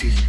Let's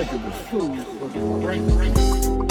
Was food for the brain.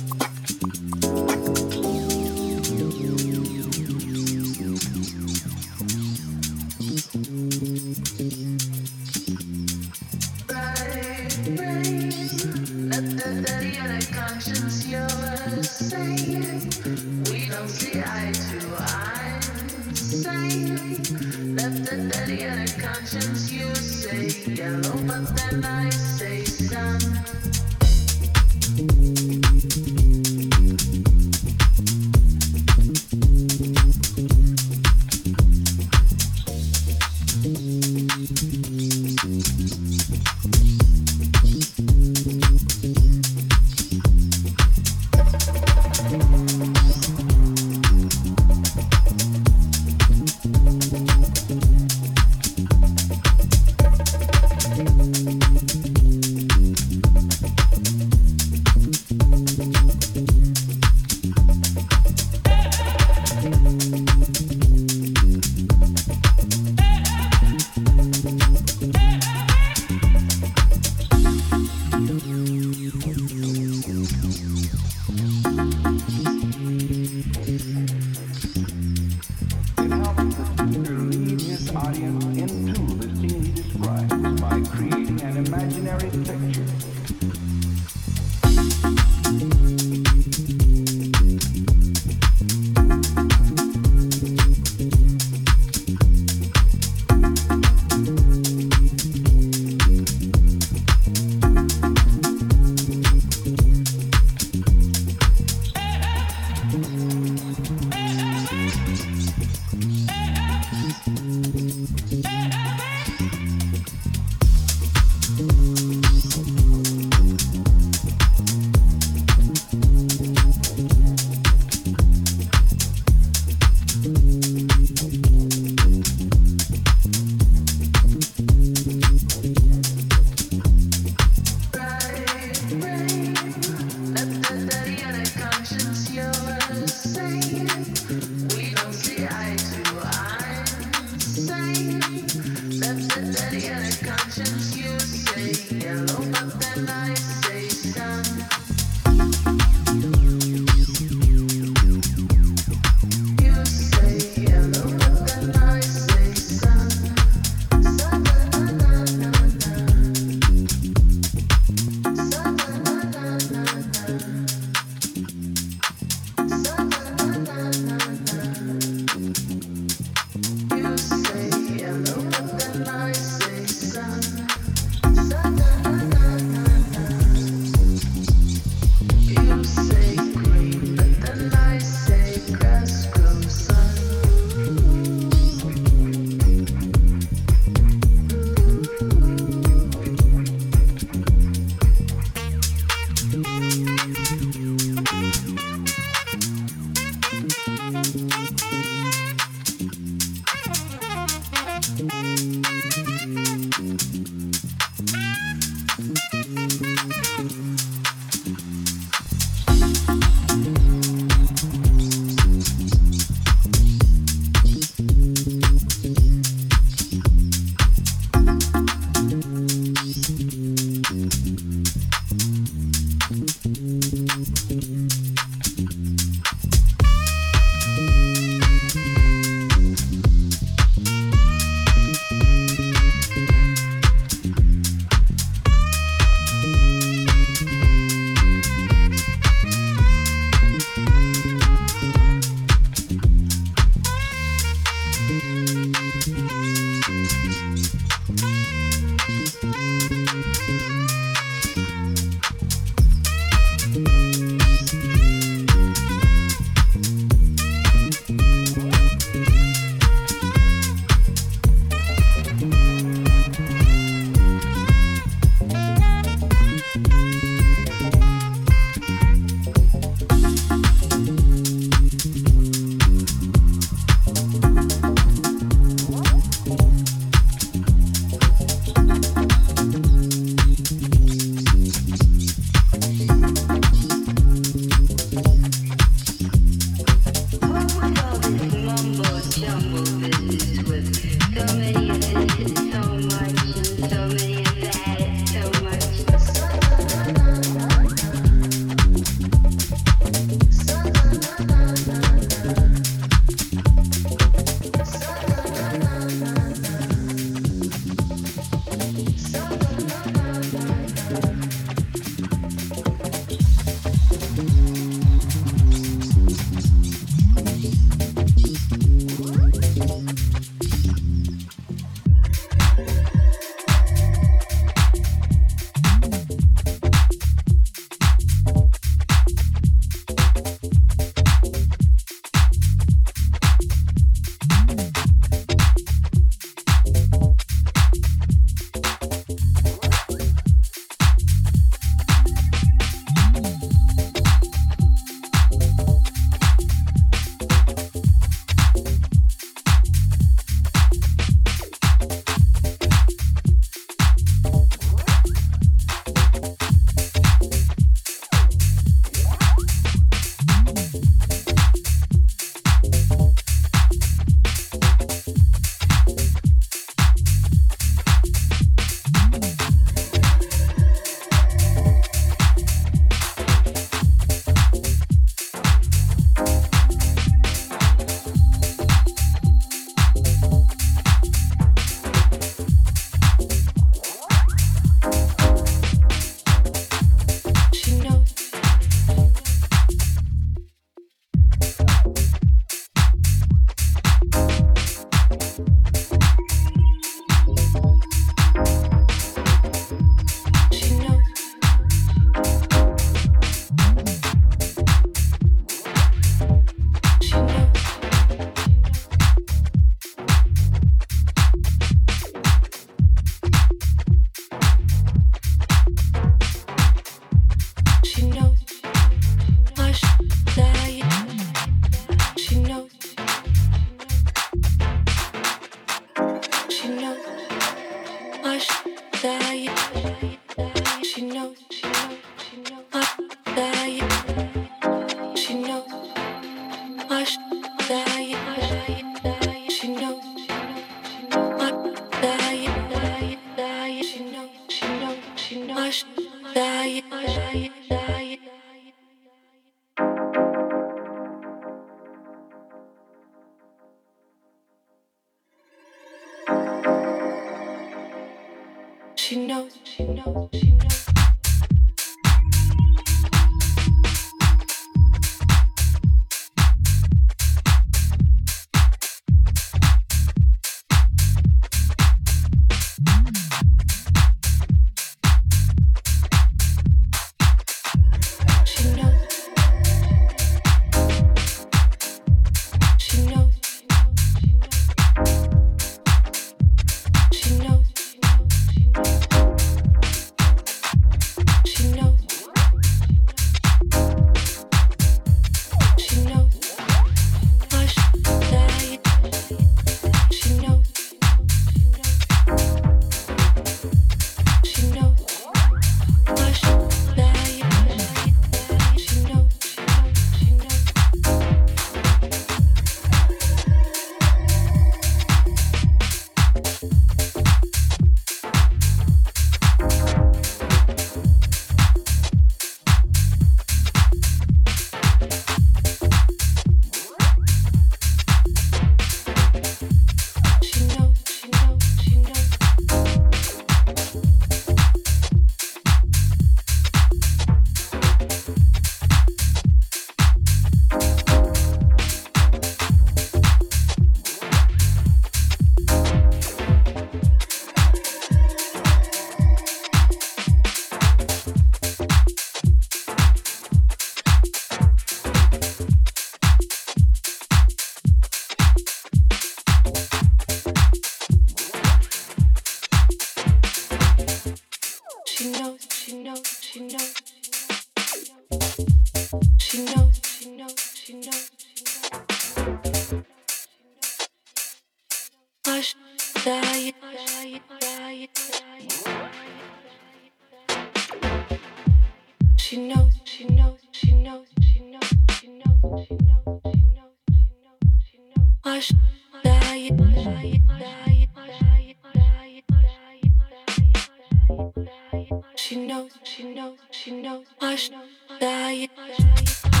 she knows I should die.